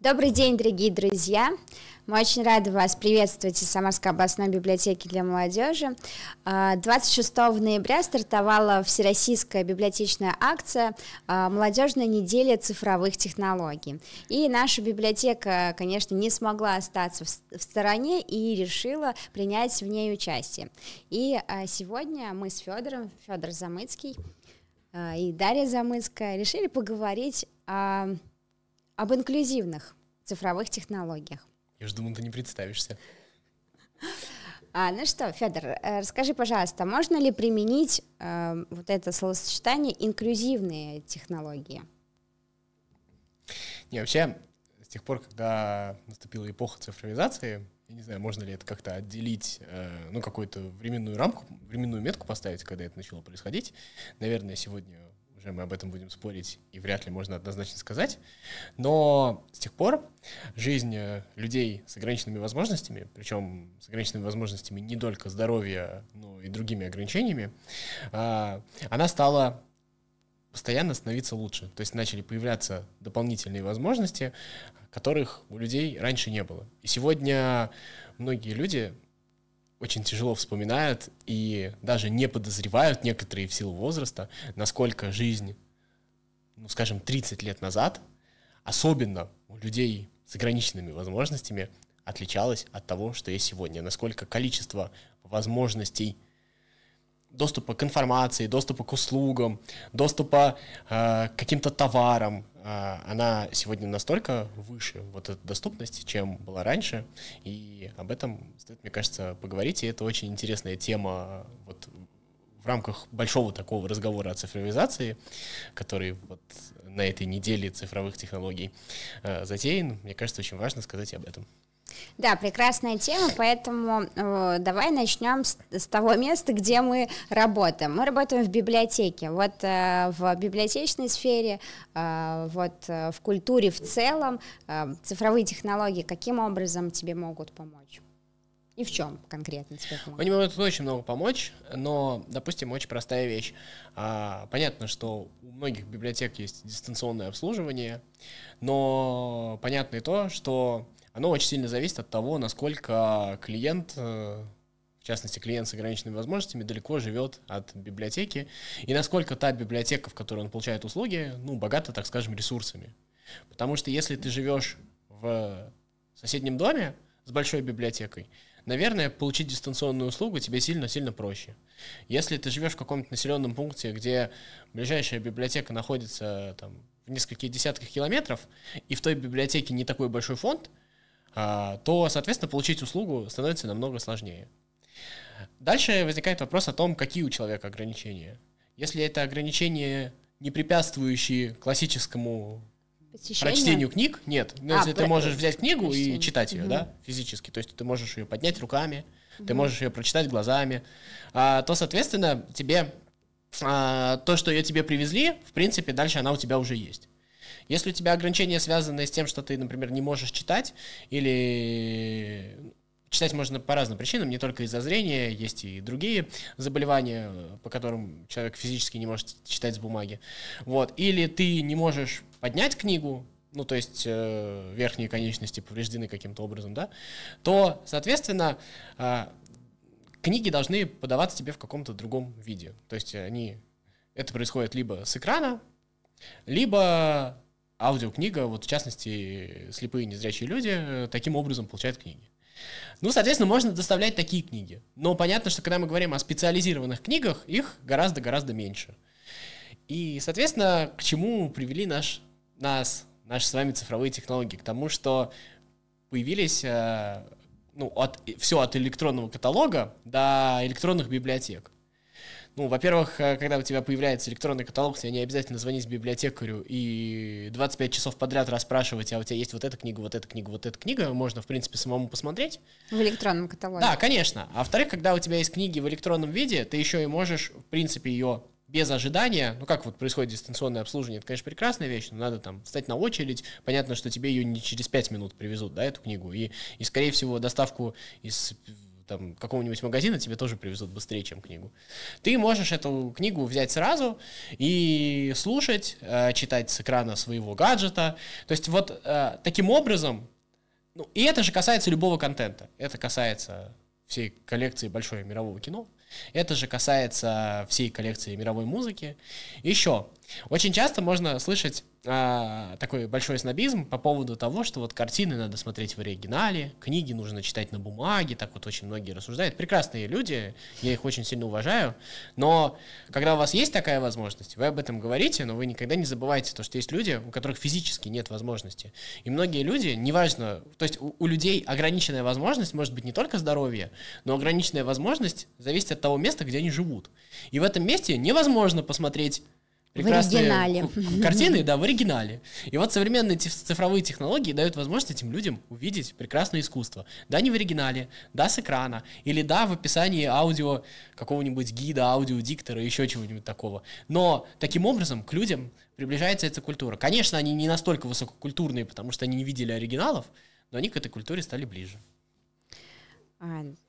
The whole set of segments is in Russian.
Добрый день, дорогие друзья! Мы очень рады вас приветствовать из Самарской областной библиотеки для молодежи. 26 а, ноября стартовала всероссийская библиотечная акция а, «Молодежная неделя цифровых технологий». И наша библиотека, конечно, не смогла остаться в стороне и решила принять в ней участие. И а, сегодня мы с Федором, Федор Замыцкий и Дарья Замыцкая решили поговорить о, об инклюзивных цифровых технологиях. Я же думал, ты не представишься. А, ну что, Федор, э, расскажи, пожалуйста, можно ли применить э, вот это словосочетание инклюзивные технологии? Не, вообще, с тех пор, когда наступила эпоха цифровизации, я не знаю, можно ли это как-то отделить, э, ну, какую-то временную рамку, временную метку поставить, когда это начало происходить. Наверное, сегодня уже мы об этом будем спорить, и вряд ли можно однозначно сказать. Но с тех пор жизнь э, людей с ограниченными возможностями, причем с ограниченными возможностями не только здоровья, но и другими ограничениями, а, она стала постоянно становиться лучше. То есть начали появляться дополнительные возможности, которых у людей раньше не было. И сегодня многие люди очень тяжело вспоминают и даже не подозревают некоторые в силу возраста, насколько жизнь, ну, скажем, 30 лет назад, особенно у людей с ограниченными возможностями, отличалась от того, что есть сегодня. Насколько количество возможностей доступа к информации, доступа к услугам, доступа э, к каким-то товарам, она сегодня настолько выше, вот эта доступность, чем была раньше, и об этом стоит, мне кажется, поговорить, и это очень интересная тема вот в рамках большого такого разговора о цифровизации, который вот на этой неделе цифровых технологий э, затеян, мне кажется, очень важно сказать об этом. Да, прекрасная тема, поэтому э, давай начнем с, с того места, где мы работаем. Мы работаем в библиотеке. Вот э, в библиотечной сфере, э, вот э, в культуре в целом, э, цифровые технологии каким образом тебе могут помочь? И в чем конкретно тебе помогут? Они могут очень много помочь, но, допустим, очень простая вещь. А, понятно, что у многих библиотек есть дистанционное обслуживание, но понятно и то, что оно очень сильно зависит от того, насколько клиент, э, в частности клиент с ограниченными возможностями, далеко живет от библиотеки, и насколько та библиотека, в которой он получает услуги, ну, богата, так скажем, ресурсами. Потому что если ты живешь в соседнем доме с большой библиотекой, наверное, получить дистанционную услугу тебе сильно-сильно проще. Если ты живешь в каком-то населенном пункте, где ближайшая библиотека находится там, в нескольких десятках километров, и в той библиотеке не такой большой фонд, то, соответственно, получить услугу становится намного сложнее. Дальше возникает вопрос о том, какие у человека ограничения. Если это ограничения, не препятствующие классическому Посещение? прочтению книг, нет. Но а, если ты можешь взять книгу прочтение. и читать ее, угу. да, физически, то есть ты можешь ее поднять руками, угу. ты можешь ее прочитать глазами, а, то, соответственно, тебе а, то, что ее тебе привезли, в принципе, дальше она у тебя уже есть. Если у тебя ограничения связаны с тем, что ты, например, не можешь читать, или читать можно по разным причинам, не только из-за зрения, есть и другие заболевания, по которым человек физически не может читать с бумаги. Вот. Или ты не можешь поднять книгу, ну, то есть э, верхние конечности повреждены каким-то образом, да, то, соответственно, э, книги должны подаваться тебе в каком-то другом виде. То есть они, это происходит либо с экрана, либо аудиокнига, вот в частности, слепые незрячие люди э, таким образом получают книги. Ну, соответственно, можно доставлять такие книги. Но понятно, что когда мы говорим о специализированных книгах, их гораздо-гораздо меньше. И, соответственно, к чему привели наш, нас, наши с вами цифровые технологии? К тому, что появились э, ну, от, все от электронного каталога до электронных библиотек. Ну, во-первых, э, когда у тебя появляется электронный каталог, тебе не обязательно звонить библиотекарю и 25 часов подряд расспрашивать, а у тебя есть вот эта книга, вот эта книга, вот эта книга, можно, в принципе, самому посмотреть. В электронном каталоге. Да, конечно. А во-вторых, когда у тебя есть книги в электронном виде, ты еще и можешь, в принципе, ее без ожидания, ну как вот происходит дистанционное обслуживание, это, конечно, прекрасная вещь, но надо там встать на очередь, понятно, что тебе ее не через 5 минут привезут, да, эту книгу, и, и скорее всего, доставку из там, какого-нибудь магазина тебе тоже привезут быстрее, чем книгу. Ты можешь эту книгу взять сразу и слушать, э, читать с экрана своего гаджета. То есть вот э, таким образом, ну, и это же касается любого контента. Это касается всей коллекции большого мирового кино. Это же касается всей коллекции мировой музыки. Еще, очень часто можно слышать а, такой большой снобизм по поводу того, что вот картины надо смотреть в оригинале, книги нужно читать на бумаге, так вот очень многие рассуждают. Прекрасные люди, я их очень сильно уважаю, но когда у вас есть такая возможность, вы об этом говорите, но вы никогда не забывайте то, что есть люди, у которых физически нет возможности. И многие люди, неважно, то есть у, у людей ограниченная возможность может быть не только здоровье, но ограниченная возможность зависит от того места, где они живут. И в этом месте невозможно посмотреть прекрасные в оригинале. картины, да, в оригинале. И вот современные цифровые технологии дают возможность этим людям увидеть прекрасное искусство. Да, не в оригинале, да, с экрана, или да, в описании аудио какого-нибудь гида, аудиодиктора, еще чего-нибудь такого. Но таким образом к людям приближается эта культура. Конечно, они не настолько высококультурные, потому что они не видели оригиналов, но они к этой культуре стали ближе.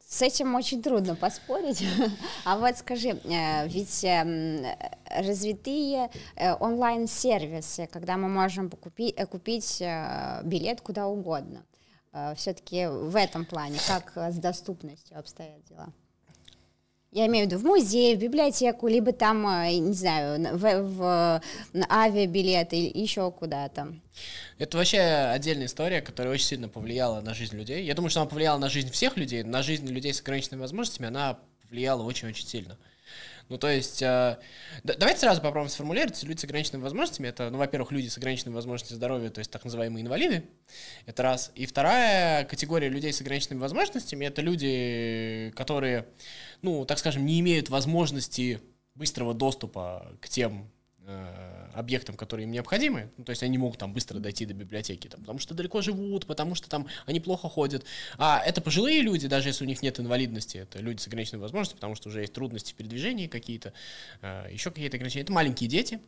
С этим очень трудно поспорить. А вот скажи, э, ведь эм, развитые э, онлайн-сервисы, когда мы можем купить, э, купить билет куда угодно, все-таки в этом плане, как с доступностью обстоят дела? Я имею в виду в музей, в библиотеку, либо там, э, не знаю, в, в авиабилеты или еще куда-то. Это вообще отдельная история, которая очень сильно повлияла на жизнь людей. Я думаю, что она повлияла на жизнь всех людей, на жизнь людей с ограниченными возможностями она повлияла очень-очень сильно. Ну, то есть, э, давайте сразу попробуем сформулировать. Люди с ограниченными возможностями, это, ну, во-первых, люди с ограниченными возможностями здоровья, то есть так называемые инвалиды, это раз. И вторая категория людей с ограниченными возможностями, это люди, которые, ну, так скажем, не имеют возможности быстрого доступа к тем Э, объектам, которые им необходимы, ну, то есть они могут там быстро дойти до библиотеки, там, потому что далеко живут, потому что там они плохо ходят. А это пожилые люди, даже если у них нет инвалидности, это люди с ограниченными возможностями, потому что уже есть трудности в передвижении какие-то, э, еще какие-то ограничения. Это маленькие дети,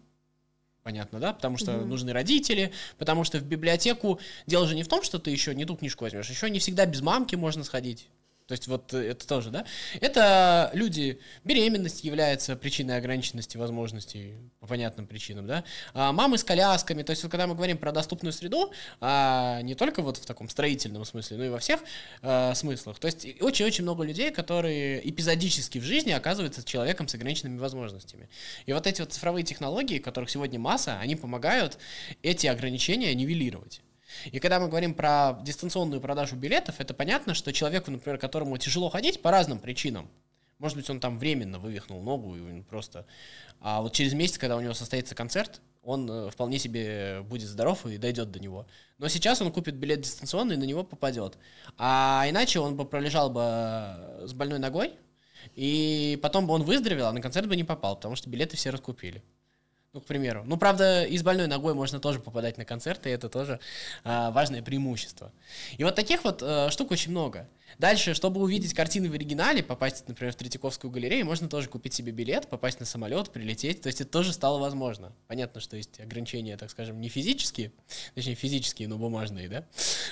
Понятно, да? Потому что угу. нужны родители, потому что в библиотеку дело же не в том, что ты еще не ту книжку возьмешь, еще не всегда без мамки можно сходить. То есть вот э, это тоже, да? Это люди, беременность является причиной ограниченности возможностей по понятным причинам, да? А мамы с колясками, то есть вот когда мы говорим про доступную среду, а не только вот в таком строительном смысле, но и во всех а, смыслах. То есть очень-очень много людей, которые эпизодически в жизни оказываются человеком с ограниченными возможностями. И вот эти вот цифровые технологии, которых сегодня масса, они помогают эти ограничения нивелировать. И когда мы говорим про дистанционную продажу билетов, это понятно, что человеку, например, которому тяжело ходить по разным причинам, может быть, он там временно вывихнул ногу, и он просто... А вот через месяц, когда у него состоится концерт, он э, вполне себе будет здоров и дойдет до него. Но сейчас он купит билет дистанционный и на него попадет. А иначе он бы пролежал бы с больной ногой, и потом бы он выздоровел, а на концерт бы не попал, потому что билеты все раскупили. Ну, к примеру. Ну, правда, и с больной ногой можно тоже попадать на концерты, и это тоже а, важное преимущество. И вот таких вот а, штук очень много. Дальше, чтобы увидеть картины в оригинале, попасть, например, в Третьяковскую галерею, можно тоже купить себе билет, попасть на самолет, прилететь. То есть это тоже стало возможно. Понятно, что есть ограничения, так скажем, не физические, точнее физические, но бумажные, да?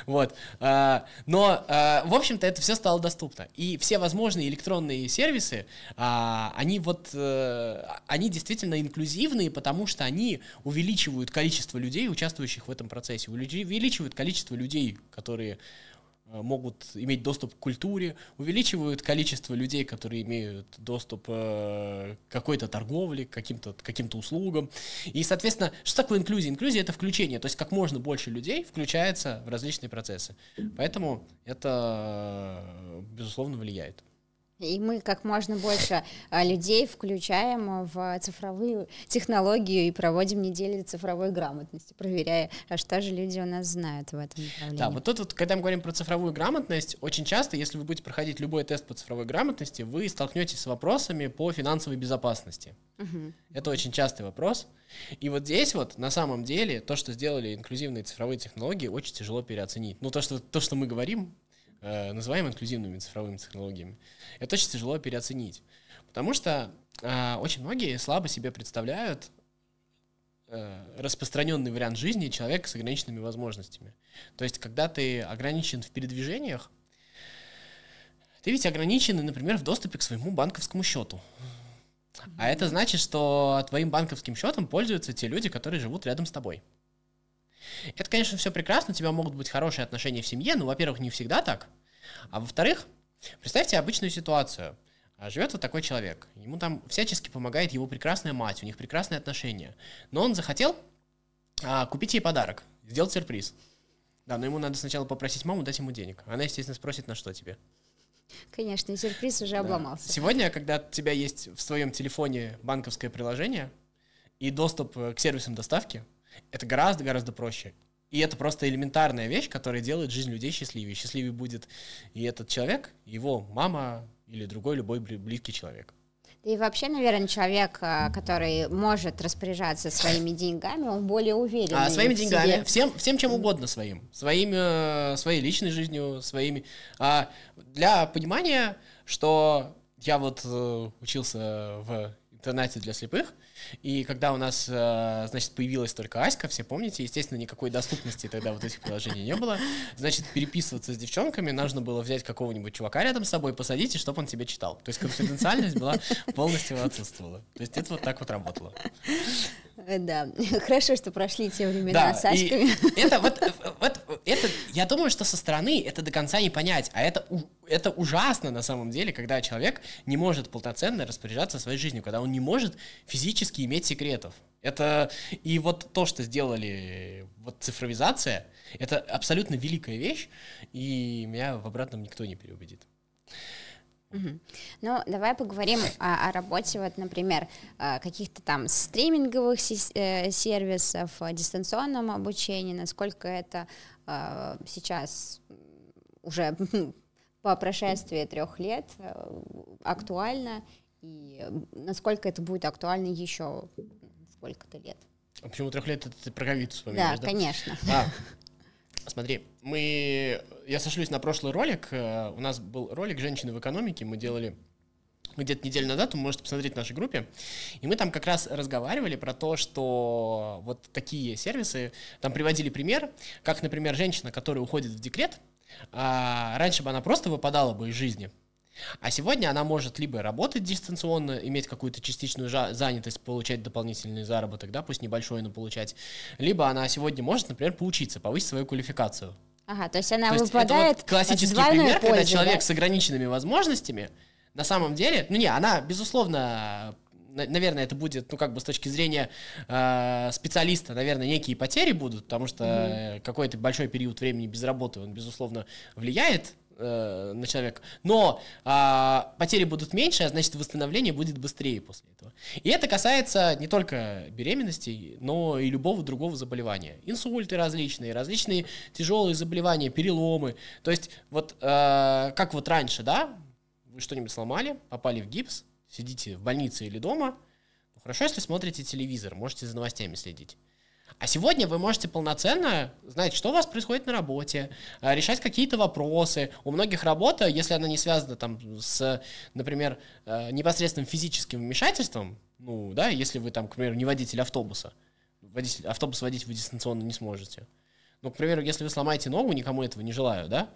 Вот. А, но, а, в общем-то, это все стало доступно. И все возможные электронные сервисы, а, они вот, а, они действительно инклюзивные, потому что они увеличивают количество людей, участвующих в этом процессе, увеличивают количество людей, которые Э, могут иметь доступ к культуре, увеличивают количество людей, которые имеют доступ э, к какой-то торговле, к каким-то каким услугам. И, соответственно, что такое инклюзия? Инклюзия — это включение, то есть как можно больше людей включается в различные процессы. Поэтому это, безусловно, влияет. И мы как можно больше а, людей включаем в цифровые технологии и проводим недели цифровой грамотности, проверяя, а что же люди у нас знают в этом направлении. Да, вот тут вот, когда мы говорим про цифровую грамотность, очень часто, если вы будете проходить любой тест по цифровой грамотности, вы столкнетесь с вопросами по финансовой безопасности. Угу. Это очень частый вопрос. И вот здесь вот на самом деле то, что сделали инклюзивные цифровые технологии, очень тяжело переоценить. Ну то, что, то, что мы говорим, называем инклюзивными цифровыми технологиями, это очень тяжело переоценить. Потому что э, очень многие слабо себе представляют э, распространенный вариант жизни человека с ограниченными возможностями. То есть, когда ты ограничен в передвижениях, ты ведь ограничен, например, в доступе к своему банковскому счету. А это значит, что твоим банковским счетом пользуются те люди, которые живут рядом с тобой. Это, конечно, все прекрасно, у тебя могут быть хорошие отношения в семье, но, во-первых, не всегда так. А во-вторых, представьте обычную ситуацию. А, живет вот такой человек, ему там всячески помогает его прекрасная мать, у них прекрасные отношения. Но он захотел а, купить ей подарок, сделать сюрприз. Да, но ему надо сначала попросить маму дать ему денег. Она, естественно, спросит, на что тебе. Конечно, и сюрприз уже да. обломался. Сегодня, когда у тебя есть в своем телефоне банковское приложение и доступ э, к сервисам доставки, это гораздо-гораздо проще. И это просто элементарная вещь, которая делает жизнь людей счастливее. Счастливее будет и этот человек, его мама или другой любой близкий человек. Да и вообще, наверное, человек, а, который может распоряжаться своими деньгами, он более уверен. А своими деньгами, себе. всем, всем чем угодно своим, своими, своей личной жизнью, своими. А для понимания, что я вот э, учился в интернете для слепых, и когда у нас, э, значит, появилась только Аська, все помните, естественно, никакой доступности тогда вот этих приложений не было. Значит, переписываться с девчонками нужно было взять какого-нибудь чувака рядом с собой, посадить, и чтобы он тебе читал. То есть конфиденциальность была полностью отсутствовала. То есть это вот так вот работало. Да, хорошо, что прошли те времена да, с Аськами. Это вот, вот, это, я думаю, что со стороны это до конца не понять, а это, это ужасно на самом деле, когда человек не может полноценно распоряжаться своей жизнью, когда он не может физически иметь секретов. Это и вот то, что сделали вот цифровизация, это абсолютно великая вещь, и меня в обратном никто не переубедит. Угу. Ну, давай поговорим о, о работе, вот, например, э, каких-то там стриминговых э, сервисов, дистанционном обучении, насколько это э, сейчас уже по прошествии трех лет актуально, и насколько это будет актуально еще сколько-то лет. А почему трех лет это ты про ковид вспоминаешь? Да, да? конечно. А, Смотри, мы... Я сошлюсь на прошлый ролик. Э, у нас был ролик «Женщины в экономике». Мы делали где-то неделю назад, вы можете посмотреть в нашей группе. И мы там как раз разговаривали про то, что вот такие сервисы, там приводили пример, как, например, женщина, которая уходит в декрет, а раньше бы она просто выпадала бы из жизни, а сегодня она может либо работать дистанционно, иметь какую-то частичную занятость, получать дополнительный заработок, да, пусть небольшой, но получать, либо она сегодня может, например, поучиться, повысить свою квалификацию. Ага, то есть она то выпадает это вот классический пример, пользу, когда человек да? с ограниченными возможностями, на самом деле, ну не, она, безусловно, наверное, это будет, ну, как бы с точки зрения э, специалиста, наверное, некие потери будут, потому что mm-hmm. какой-то большой период времени без работы, он, безусловно, влияет э, на человека. Но э, потери будут меньше, а значит восстановление будет быстрее после этого. И это касается не только беременности, но и любого другого заболевания. Инсульты различные, различные тяжелые заболевания, переломы. То есть вот э, как вот раньше, да, вы что-нибудь сломали, попали в гипс, сидите в больнице или дома, ну, хорошо, если смотрите телевизор, можете за новостями следить. А сегодня вы можете полноценно знать, что у вас происходит на работе, э, решать какие-то вопросы. У многих работа, если она не связана там с, например, э, непосредственным физическим вмешательством, ну, да, если вы там, к примеру, не водитель автобуса, водитель, автобус водить вы дистанционно не сможете. Ну, к примеру, если вы сломаете ногу, никому этого не желаю, да,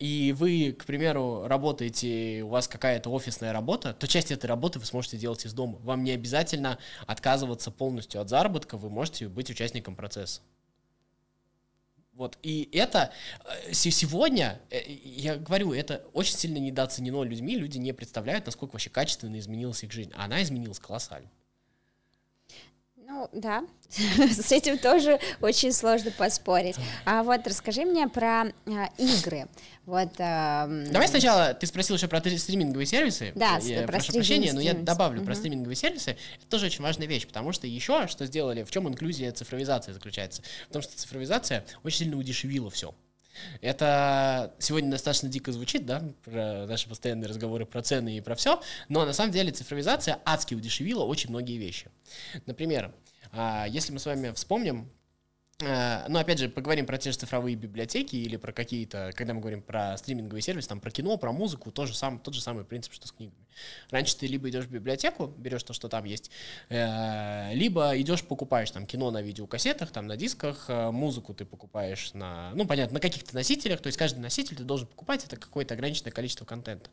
и вы, к примеру, работаете, у вас какая-то офисная работа, то часть этой работы вы сможете делать из дома. Вам не обязательно отказываться полностью от заработка, вы можете быть участником процесса. Вот, и это э, сегодня, э, я говорю, это очень сильно недооценено людьми, люди не представляют, насколько вообще качественно изменилась их жизнь, а она изменилась колоссально. Ну, да, с этим тоже очень сложно поспорить. А вот расскажи мне про а, игры. Вот, а... Давай сначала, ты спросил еще про стриминговые сервисы. Да, я, про прошу прощения, но я добавлю угу. про стриминговые сервисы. Это тоже очень важная вещь, потому что еще что сделали, в чем инклюзия цифровизации заключается? В том, что цифровизация очень сильно удешевила все. Это сегодня достаточно дико звучит, да, про наши постоянные разговоры про цены и про все, но на самом деле цифровизация адски удешевила очень многие вещи. Например, если мы с вами вспомним, Э, ну, опять же, поговорим про те же цифровые библиотеки или про какие-то, когда мы говорим про стриминговый сервис, там про кино, про музыку, тоже сам, тот же самый принцип, что с книгами. Раньше ты либо идешь в библиотеку, берешь то, что там есть, э, либо идешь покупаешь там кино на видеокассетах, там на дисках, э, музыку ты покупаешь на, ну, понятно, на каких-то носителях, то есть каждый носитель ты должен покупать, это какое-то ограниченное количество контента.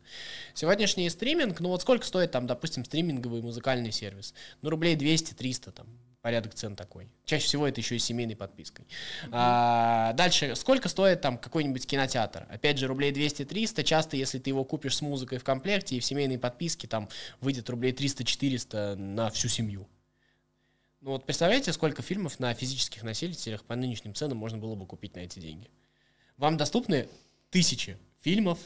Сегодняшний стриминг, ну вот сколько стоит там, допустим, стриминговый музыкальный сервис? Ну, рублей 200-300 там, порядок цен такой. Чаще всего это еще и семейной подпиской. А, дальше, сколько стоит там какой-нибудь кинотеатр? Опять же, рублей 200-300. Часто, если ты его купишь с музыкой в комплекте и в семейной подписке, там выйдет рублей 300-400 на всю семью. Ну вот представляете, сколько фильмов на физических носителях по нынешним ценам можно было бы купить на эти деньги? Вам доступны тысячи фильмов,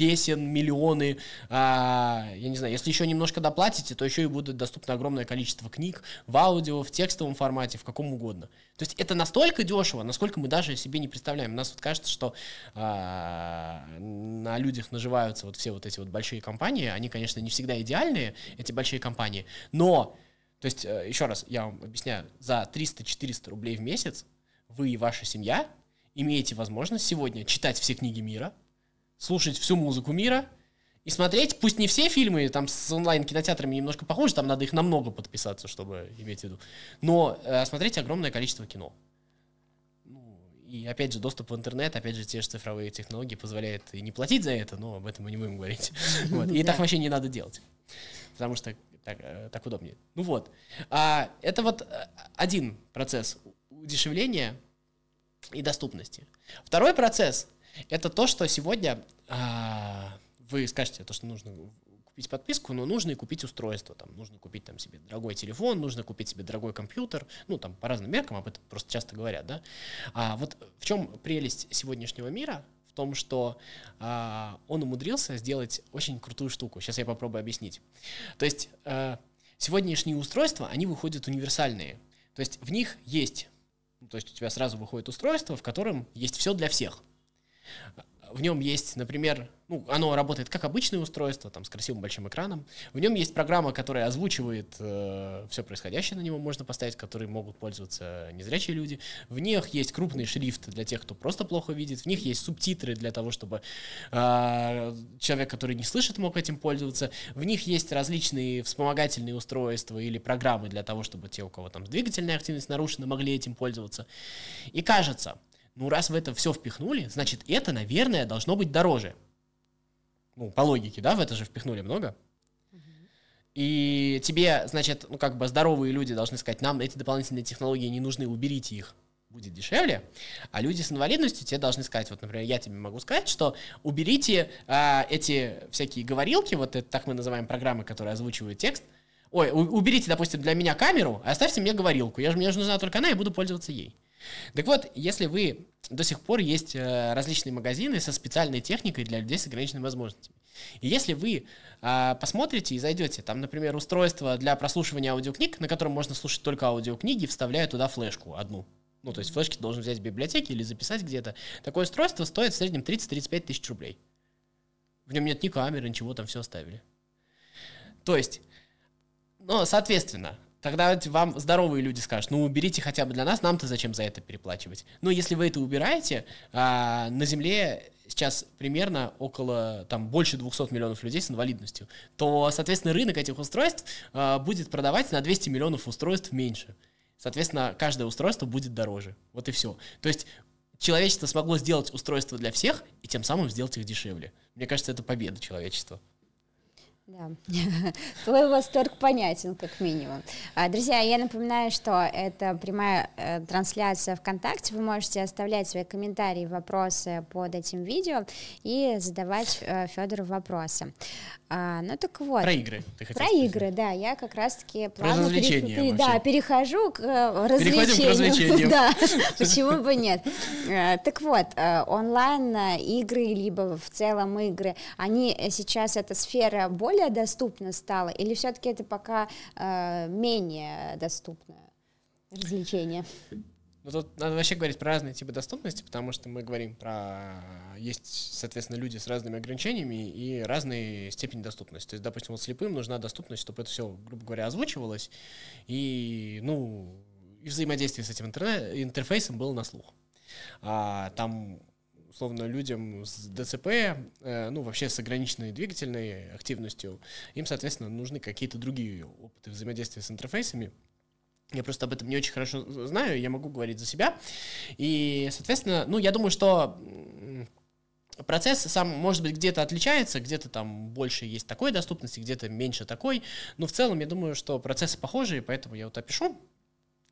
песен, миллионы. А, я не знаю, если еще немножко доплатите, то еще и будет доступно огромное количество книг в аудио, в текстовом формате, в каком угодно. То есть это настолько дешево, насколько мы даже себе не представляем. У нас вот кажется, что а, на людях наживаются вот все вот эти вот большие компании. Они, конечно, не всегда идеальные, эти большие компании, но то есть, э, еще раз, я вам объясняю, за 300-400 рублей в месяц вы и ваша семья имеете возможность сегодня читать все книги мира, слушать всю музыку мира и смотреть, пусть не все фильмы, там с онлайн-кинотеатрами немножко похожи, там надо их намного подписаться, чтобы иметь в виду, но э, смотреть огромное количество кино. Ну, и опять же, доступ в интернет, опять же, те же цифровые технологии позволяют и не платить за это, но об этом мы не будем говорить. Вот. И так вообще не надо делать. Потому что так, э, так удобнее. Ну вот. А, это вот э, один процесс удешевления и доступности. Второй процесс это то, что сегодня а, вы скажете, то, что нужно купить подписку, но нужно и купить устройство. Там, нужно купить там, себе дорогой телефон, нужно купить себе дорогой компьютер. Ну, там, по разным меркам об этом просто часто говорят, да. А вот в чем прелесть сегодняшнего мира? В том, что а, он умудрился сделать очень крутую штуку. Сейчас я попробую объяснить. То есть а, сегодняшние устройства, они выходят универсальные. То есть в них есть, ну, то есть у тебя сразу выходит устройство, в котором есть все для всех в нем есть, например, ну, оно работает как обычное устройство, там, с красивым большим экраном. В нем есть программа, которая озвучивает э, все происходящее на него, можно поставить, которые могут пользоваться незрячие люди. В них есть крупный шрифт для тех, кто просто плохо видит. В них есть субтитры для того, чтобы э, человек, который не слышит, мог этим пользоваться. В них есть различные вспомогательные устройства или программы для того, чтобы те, у кого там двигательная активность нарушена, могли этим пользоваться. И кажется, ну, раз в это все впихнули, значит, это, наверное, должно быть дороже. Ну, по логике, да, в это же впихнули много. И тебе, значит, ну, как бы здоровые люди должны сказать, нам эти дополнительные технологии не нужны, уберите их, будет дешевле. А люди с инвалидностью тебе должны сказать, вот, например, я тебе могу сказать, что уберите а, эти всякие говорилки, вот это так мы называем программы, которые озвучивают текст, Ой, уберите, допустим, для меня камеру, а оставьте мне говорилку. Я же, мне же нужна только она, я буду пользоваться ей. Так вот, если вы до сих пор есть э, различные магазины со специальной техникой для людей с ограниченными возможностями. И если вы э, посмотрите и зайдете, там, например, устройство для прослушивания аудиокниг, на котором можно слушать только аудиокниги, вставляя туда флешку одну. Ну, то есть флешки должен взять в библиотеке или записать где-то. Такое устройство стоит в среднем 30-35 тысяч рублей. В нем нет ни камеры, ничего, там все оставили. То есть, ну, соответственно, Тогда вам здоровые люди скажут, ну уберите хотя бы для нас, нам-то зачем за это переплачивать? Но если вы это убираете, а, на Земле сейчас примерно около, там, больше 200 миллионов людей с инвалидностью, то, соответственно, рынок этих устройств а, будет продавать на 200 миллионов устройств меньше. Соответственно, каждое устройство будет дороже. Вот и все. То есть человечество смогло сделать устройство для всех и тем самым сделать их дешевле. Мне кажется, это победа человечества. Да, твой восторг понятен, как минимум. А, друзья, я напоминаю, что это прямая э, трансляция ВКонтакте. Вы можете оставлять свои комментарии, вопросы под этим видео и задавать э, Федору вопросы. А, ну так вот. Про игры. Ты про сказать. игры, да. Я как раз-таки плавно перех... да, перехожу к э, развлечению. к развлечениям. да, почему бы нет. Э, так вот, э, онлайн э, игры, либо в целом игры, они сейчас, эта сфера более доступна стала, или все-таки это пока э, менее доступное развлечение? Ну, тут надо вообще говорить про разные типы доступности, потому что мы говорим про... Есть, соответственно, люди с разными ограничениями и разные степени доступности. То есть, допустим, вот слепым нужна доступность, чтобы это все, грубо говоря, озвучивалось. И, ну, взаимодействие с этим интернет, интерфейсом было на слух. А, там условно людям с ДЦП, э, ну вообще с ограниченной двигательной активностью, им, соответственно, нужны какие-то другие опыты взаимодействия с интерфейсами. Я просто об этом не очень хорошо знаю, я могу говорить за себя. И, соответственно, ну, я думаю, что процесс сам, может быть, где-то отличается, где-то там больше есть такой доступности, где-то меньше такой, но в целом я думаю, что процессы похожие, поэтому я вот опишу,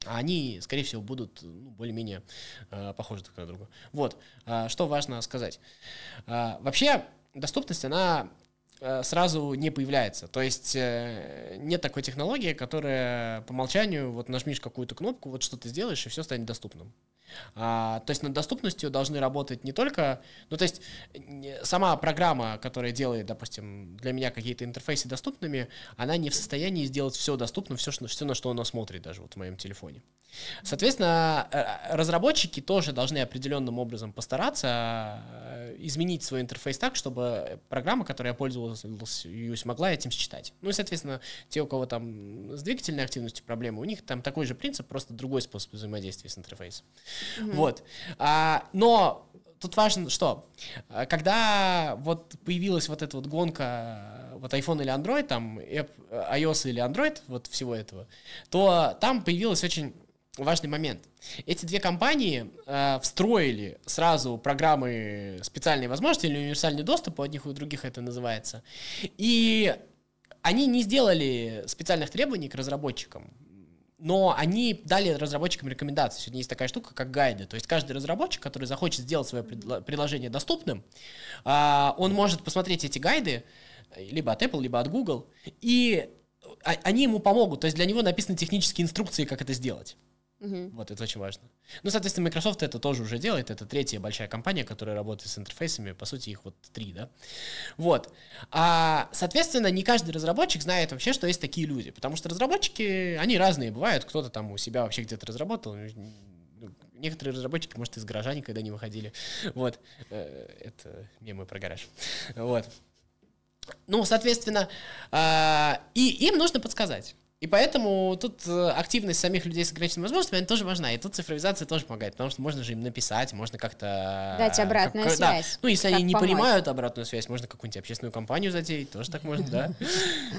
а они, скорее всего, будут ну, более-менее э, похожи друг на друга. Вот, э, что важно сказать. Э, вообще, доступность, она сразу не появляется. То есть э, нет такой технологии, которая по умолчанию, вот нажмешь какую-то кнопку, вот что ты сделаешь, и все станет доступным. А, то есть над доступностью должны работать не только, ну то есть сама программа, которая делает, допустим, для меня какие-то интерфейсы доступными, она не в состоянии сделать все доступным, все, все на что она смотрит даже вот в моем телефоне. Соответственно, э, разработчики тоже должны определенным образом постараться изменить свой интерфейс так, чтобы программа, которой я пользовался, могла этим считать. Ну и, соответственно, те, у кого там с двигательной активностью проблемы, у них там такой же принцип, просто другой способ взаимодействия с интерфейсом. Вот. А, но тут важно что? Когда вот появилась вот эта вот гонка, вот iPhone или Android, там, iOS или Android, вот всего этого, то там появилась очень важный момент. Эти две компании э, встроили сразу программы специальной возможности или универсальный доступ, у одних и у других это называется. И они не сделали специальных требований к разработчикам, но они дали разработчикам рекомендации. Сегодня есть такая штука, как гайды. То есть каждый разработчик, который захочет сделать свое приложение доступным, э, он может посмотреть эти гайды, либо от Apple, либо от Google, и а, они ему помогут. То есть для него написаны технические инструкции, как это сделать. Угу. Вот это очень важно. Ну, соответственно, Microsoft это тоже уже делает. Это третья большая компания, которая работает с интерфейсами. По сути, их вот три, да. Вот. А, соответственно, не каждый разработчик знает вообще, что есть такие люди. Потому что разработчики, они разные бывают. Кто-то там у себя вообще где-то разработал. Ну, некоторые разработчики, может, из гаража никогда не выходили. Вот. Э, это мемы про гараж. Вот. Ну, соответственно, а, и им нужно подсказать. И поэтому тут э, активность самих людей с ограниченными возможностями, она тоже важна. И тут цифровизация тоже помогает, потому что можно же им написать, можно как-то... Дать обратную как, связь. Да. Ну, если они не помочь. понимают обратную связь, можно какую-нибудь общественную компанию затеять, тоже так можно, да?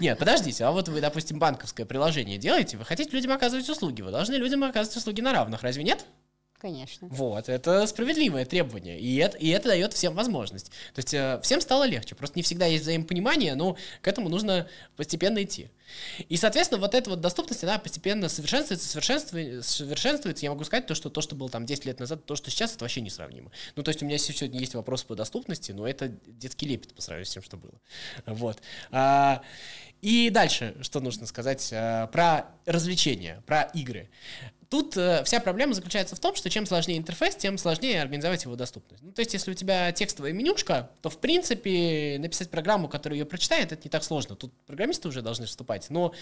Нет, подождите, а вот вы, допустим, банковское приложение делаете, вы хотите людям оказывать услуги, вы должны людям оказывать услуги на равных, разве нет? Конечно. Вот, это справедливое требование, и это, и это дает всем возможность. То есть э, всем стало легче, просто не всегда есть взаимопонимание, но к этому нужно постепенно идти. И, соответственно, вот эта вот доступность, она постепенно совершенствуется, совершенствуется, совершенствуется. Я могу сказать, то, что то, что было там 10 лет назад, то, что сейчас, это вообще несравнимо. Ну, то есть у меня сегодня есть вопросы по доступности, но это детский лепет по сравнению с тем, что было. Вот. А, и дальше, что нужно сказать а, про развлечения, про игры. Тут э, вся проблема заключается в том, что чем сложнее интерфейс, тем сложнее организовать его доступность. Ну, то есть, если у тебя текстовая менюшка, то, в принципе, написать программу, которая ее прочитает, это не так сложно. Тут программисты уже должны вступать. Но,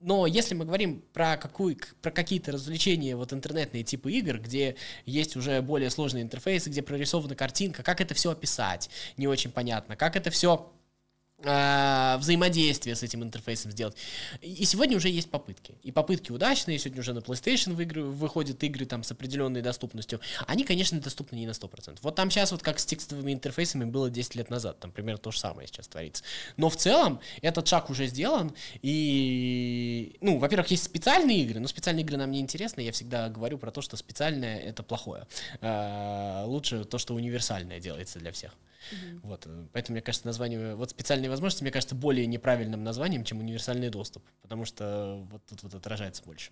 но если мы говорим про, какую, про какие-то развлечения, вот интернетные типы игр, где есть уже более сложные интерфейсы, где прорисована картинка, как это все описать, не очень понятно. Как это все взаимодействие с этим интерфейсом сделать. И сегодня уже есть попытки. И попытки удачные. Сегодня уже на PlayStation в игры, выходят игры там с определенной доступностью. Они, конечно, доступны не на 100%. Вот там сейчас вот как с текстовыми интерфейсами было 10 лет назад. Там примерно то же самое сейчас творится. Но в целом этот шаг уже сделан. И, ну, во-первых, есть специальные игры. Но специальные игры нам не интересны. Я всегда говорю про то, что специальное — это плохое. Э, лучше то, что универсальное делается для всех. Mm-hmm. Вот, э, поэтому, мне кажется, название, вот специальные возможности, мне кажется, более неправильным названием, чем универсальный доступ, потому что вот тут вот отражается больше.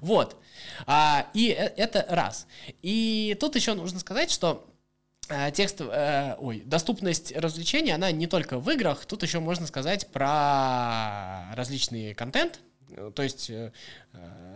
Вот, а, и э, это раз. И тут еще нужно сказать, что э, текст, э, ой, доступность развлечений, она не только в играх, тут еще можно сказать про различный контент, то есть, э,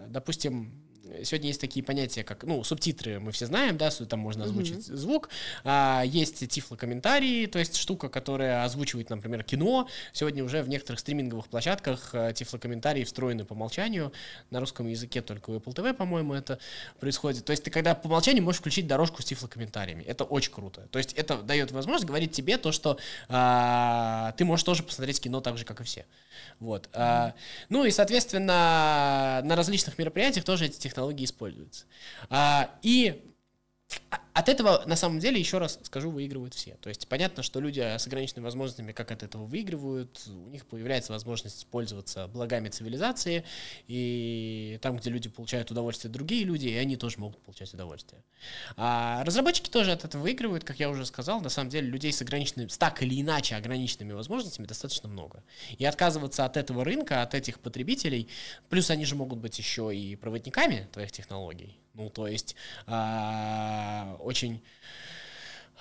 допустим, сегодня есть такие понятия, как, ну, субтитры мы все знаем, да, там можно озвучить mm-hmm. звук, а, есть тифлокомментарии, то есть штука, которая озвучивает, например, кино. Сегодня уже в некоторых стриминговых площадках а, тифлокомментарии встроены по умолчанию, на русском языке только у Apple TV, по-моему, это происходит. То есть ты когда по умолчанию можешь включить дорожку с тифлокомментариями, это очень круто. То есть это дает возможность говорить тебе то, что а, ты можешь тоже посмотреть кино так же, как и все. Вот. Mm-hmm. А, ну и, соответственно, на различных мероприятиях тоже эти технологии используются. А, и от этого, на самом деле, еще раз скажу, выигрывают все. То есть понятно, что люди с ограниченными возможностями как от этого выигрывают, у них появляется возможность пользоваться благами цивилизации, и там, где люди получают удовольствие, другие люди, и они тоже могут получать удовольствие. А разработчики тоже от этого выигрывают, как я уже сказал, на самом деле людей с ограниченными, с так или иначе ограниченными возможностями достаточно много. И отказываться от этого рынка, от этих потребителей, плюс они же могут быть еще и проводниками твоих технологий, ну, то есть а, очень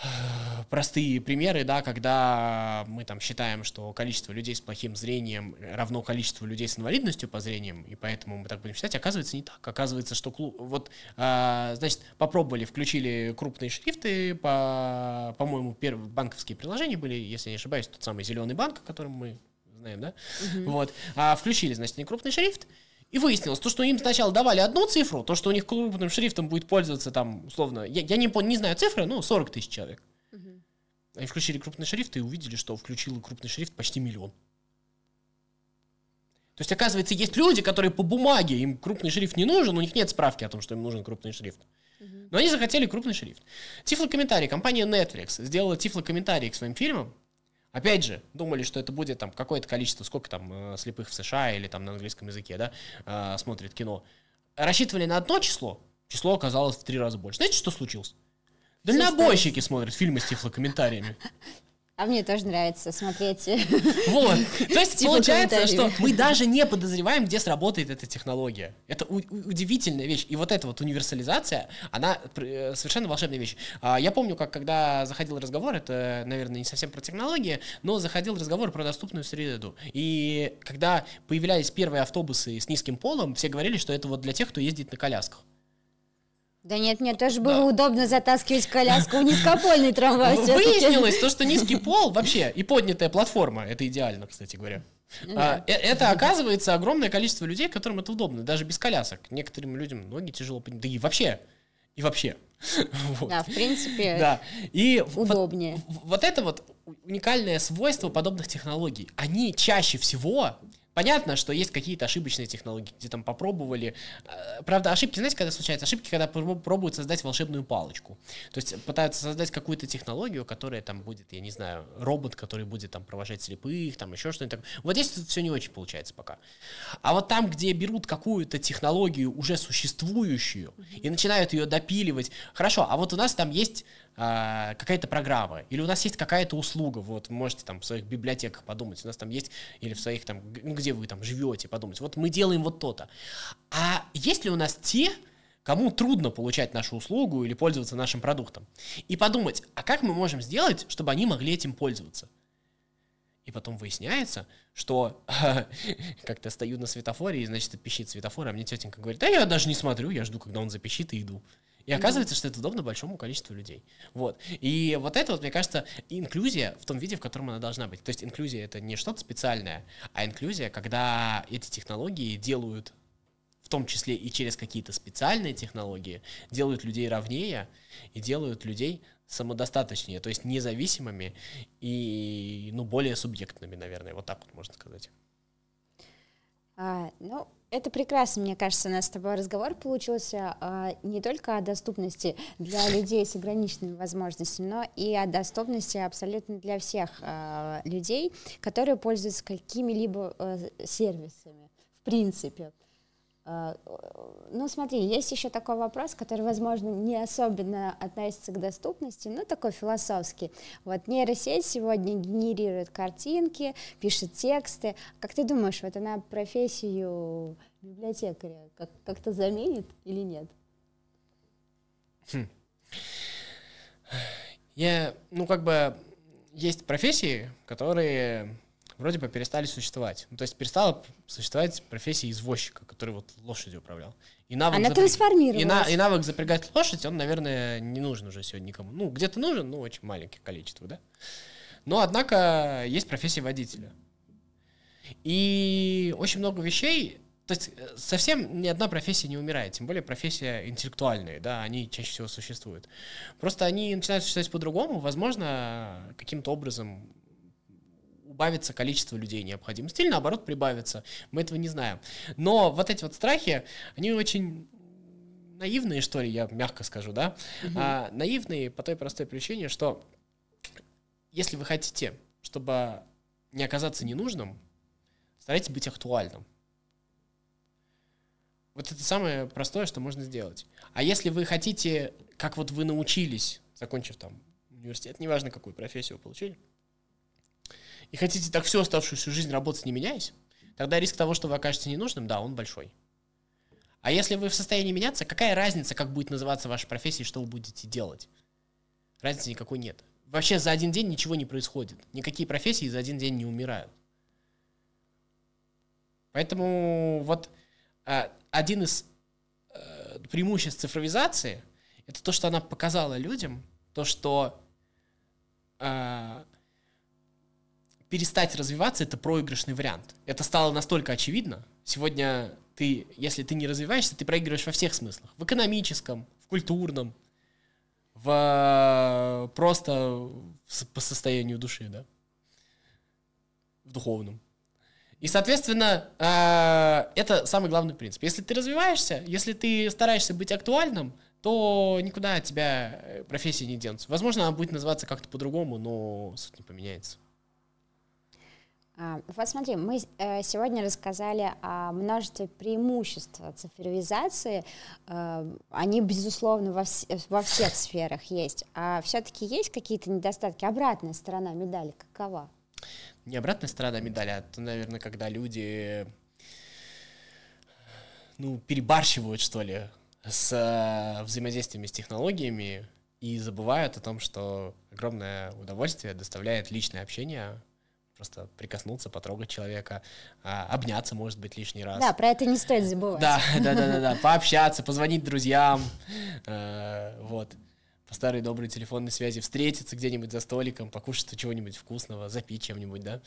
а, простые примеры, да, когда мы там считаем, что количество людей с плохим зрением равно количеству людей с инвалидностью по зрениям, и поэтому мы так будем считать, оказывается не так. Оказывается, что клуб, вот, а, значит, попробовали, включили крупные шрифты, по, по-моему, первые банковские приложения были, если не ошибаюсь, тот самый зеленый банк, о котором мы знаем, да, угу. вот, а, включили, значит, не крупный шрифт, и выяснилось, то, что им сначала давали одну цифру, то, что у них крупным шрифтом будет пользоваться там, условно, я, я не, не знаю цифры, ну, 40 тысяч человек. Угу. Они включили крупный шрифт и увидели, что включил крупный шрифт почти миллион. То есть, оказывается, есть люди, которые по бумаге, им крупный шрифт не нужен, у них нет справки о том, что им нужен крупный шрифт. Но они захотели крупный шрифт. Тифлокомментарий. Компания Netflix сделала тифлокомментарий к своим фильмам, Опять же, думали, что это будет там какое-то количество, сколько там э, слепых в США или там на английском языке, да, э, смотрит кино. Рассчитывали на одно число, число оказалось в три раза больше. Знаете, что случилось? Дальнобойщики смотрят фильмы с тифлокомментариями. А мне тоже нравится смотреть. Вот. То есть типа получается, что мы даже не подозреваем, где сработает эта технология. Это удивительная вещь. И вот эта вот универсализация, она э, совершенно волшебная вещь. А, я помню, как когда заходил разговор, это, наверное, не совсем про технологии, но заходил разговор про доступную среду. И когда появлялись первые автобусы с низким полом, все говорили, что это вот для тех, кто ездит на колясках. Да нет, мне тоже было да. удобно затаскивать коляску в низкопольный трамвай. Выяснилось то, что низкий пол вообще и поднятая платформа, это идеально, кстати говоря. Да. А, э, это оказывается огромное количество людей, которым это удобно, даже без колясок. Некоторым людям ноги тяжело поднять, да и вообще, и вообще. Вот. Да, в принципе, да. и удобнее. Вот, вот это вот уникальное свойство подобных технологий. Они чаще всего Понятно, что есть какие-то ошибочные технологии, где там попробовали. Э, правда, ошибки, знаете, когда случаются? Ошибки, когда пробуют создать волшебную палочку. То есть пытаются создать какую-то технологию, которая там будет, я не знаю, робот, который будет там провожать слепых, там еще что-нибудь такое. Вот здесь все не очень получается пока. А вот там, где берут какую-то технологию уже существующую и начинают ее допиливать. Хорошо, а вот у нас там есть а, какая-то программа, или у нас есть какая-то услуга, вот можете там в своих библиотеках подумать, у нас там есть, или в своих там, ну, где вы там живете, подумать, вот мы делаем вот то-то. А есть ли у нас те, кому трудно получать нашу услугу или пользоваться нашим продуктом? И подумать, а как мы можем сделать, чтобы они могли этим пользоваться? И потом выясняется, что как-то стою на светофоре, и, значит, пищит светофор, а мне тетенька говорит, да я даже не смотрю, я жду, когда он запищит, и иду. И оказывается, что это удобно большому количеству людей. Вот. И вот это вот, мне кажется, инклюзия в том виде, в котором она должна быть. То есть инклюзия это не что-то специальное, а инклюзия, когда эти технологии делают в том числе и через какие-то специальные технологии, делают людей равнее и делают людей самодостаточнее, то есть независимыми и ну, более субъектными, наверное, вот так вот можно сказать. А, ну, это прекрасно, мне кажется, у нас с тобой разговор получился а, не только о доступности для людей с ограниченными возможностями, но и о доступности абсолютно для всех а, людей, которые пользуются какими-либо а, сервисами, в принципе. А, ну, смотри, есть еще такой вопрос, который, возможно, не особенно относится к доступности, но такой философский. Вот нейросеть сегодня генерирует картинки, пишет тексты. Как ты думаешь, вот она профессию библиотекаря как- как-то заменит или нет? Хм. Я, ну, как бы, есть профессии, которые вроде бы перестали существовать. Ну, то есть перестала существовать профессия извозчика, который вот лошадью управлял. И навык Она запряг... трансформировалась. И, на... и навык запрягать лошадь, он, наверное, не нужен уже сегодня никому. Ну, где-то нужен, но очень маленьких количествах, да? Но, однако, есть профессия водителя. И очень много вещей, то есть э, совсем ни одна профессия не умирает, тем более профессия интеллектуальные, да, они чаще всего существуют. Просто они начинают существовать по-другому, возможно, каким-то образом убавится количество людей необходимости, или наоборот прибавится. Мы этого не знаем. Но вот эти вот страхи, они очень наивные, что ли, я мягко скажу, да? Угу. А, наивные по той простой причине, что если вы хотите, чтобы не оказаться ненужным, старайтесь быть актуальным. Вот это самое простое, что можно сделать. А если вы хотите, как вот вы научились, закончив там университет, неважно какую профессию вы получили, и хотите так всю оставшуюся жизнь работать не меняясь, тогда риск того, что вы окажетесь ненужным, да, он большой. А если вы в состоянии меняться, какая разница, как будет называться ваша профессия и что вы будете делать? Разницы никакой нет. Вообще за один день ничего не происходит. Никакие профессии за один день не умирают. Поэтому вот э, один из э, преимуществ цифровизации это то, что она показала людям, то, что э, перестать развиваться это проигрышный вариант. Это стало настолько очевидно. Сегодня ты, если ты не развиваешься, ты проигрываешь во всех смыслах. В экономическом, в культурном, в просто по состоянию души, да, в духовном. И, соответственно, э, это самый главный принцип. Если ты развиваешься, если ты стараешься быть актуальным, то никуда от тебя э, профессия не денется. Возможно, она будет называться как-то по-другому, но суть не поменяется. А, вот смотри, мы э, сегодня рассказали о множестве преимуществ цифровизации. Они, безусловно, во, вс- во всех сферах есть. А все-таки есть какие-то недостатки? Обратная сторона медали какова? не обратная сторона медали, а это, наверное, когда люди, ну, перебарщивают, что ли, с э, взаимодействиями с технологиями и забывают о том, что огромное удовольствие доставляет личное общение, просто прикоснуться, потрогать человека, а, обняться, может быть, лишний раз. Да, про это не стоит забывать. Да, да, да, да, да, пообщаться, позвонить друзьям, э, вот по старой доброй телефонной связи встретиться где-нибудь за столиком, покушать чего-нибудь вкусного, запить чем-нибудь, да,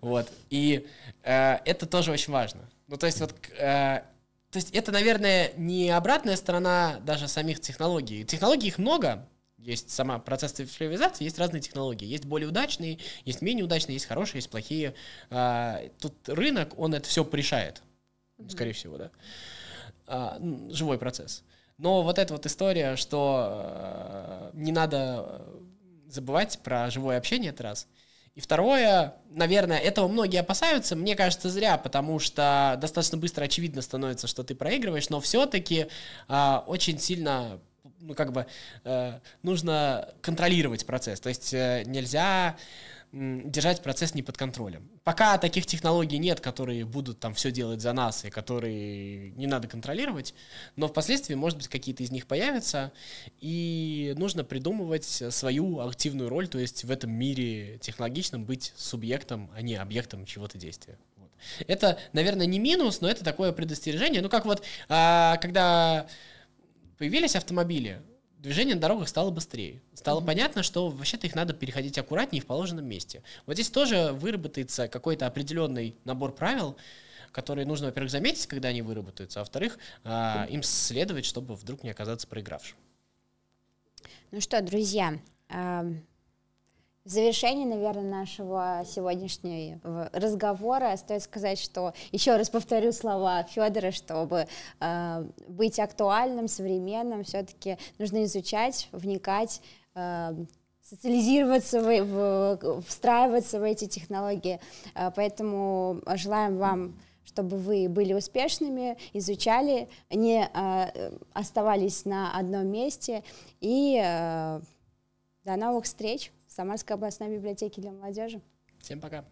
вот, и э, это тоже очень важно, ну, то есть вот, э, то есть это, наверное, не обратная сторона даже самих технологий, технологий их много, есть сама процесс цифровизации, есть разные технологии. Есть более удачные, есть менее удачные, есть хорошие, есть плохие. А, тут рынок, он это все порешает, скорее всего, да. А, живой процесс. Но вот эта вот история, что э, не надо забывать про живое общение, это раз. И второе, наверное, этого многие опасаются, мне кажется, зря, потому что достаточно быстро очевидно становится, что ты проигрываешь, но все-таки э, очень сильно, ну, как бы, э, нужно контролировать процесс. То есть э, нельзя держать процесс не под контролем. Пока таких технологий нет, которые будут там все делать за нас и которые не надо контролировать, но впоследствии, может быть, какие-то из них появятся, и нужно придумывать свою активную роль, то есть в этом мире технологичном быть субъектом, а не объектом чего-то действия. Это, наверное, не минус, но это такое предостережение. Ну, как вот, а, когда появились автомобили, движение на дорогах стало быстрее. Стало mm-hmm. понятно, что вообще-то их надо переходить аккуратнее в положенном месте. Вот здесь тоже выработается какой-то определенный набор правил, которые нужно, во-первых, заметить, когда они выработаются, а во-вторых, а, им следовать, чтобы вдруг не оказаться проигравшим. Ну что, друзья, в завершении, наверное, нашего сегодняшнего разговора стоит сказать, что еще раз повторю слова Федора, чтобы э, быть актуальным, современным, все-таки нужно изучать, вникать, э, социализироваться, в, в, встраиваться в эти технологии. Э, поэтому желаем вам чтобы вы были успешными, изучали, не э, оставались на одном месте. И э, до новых встреч! Самарской областной библиотеки для молодежи. Всем пока.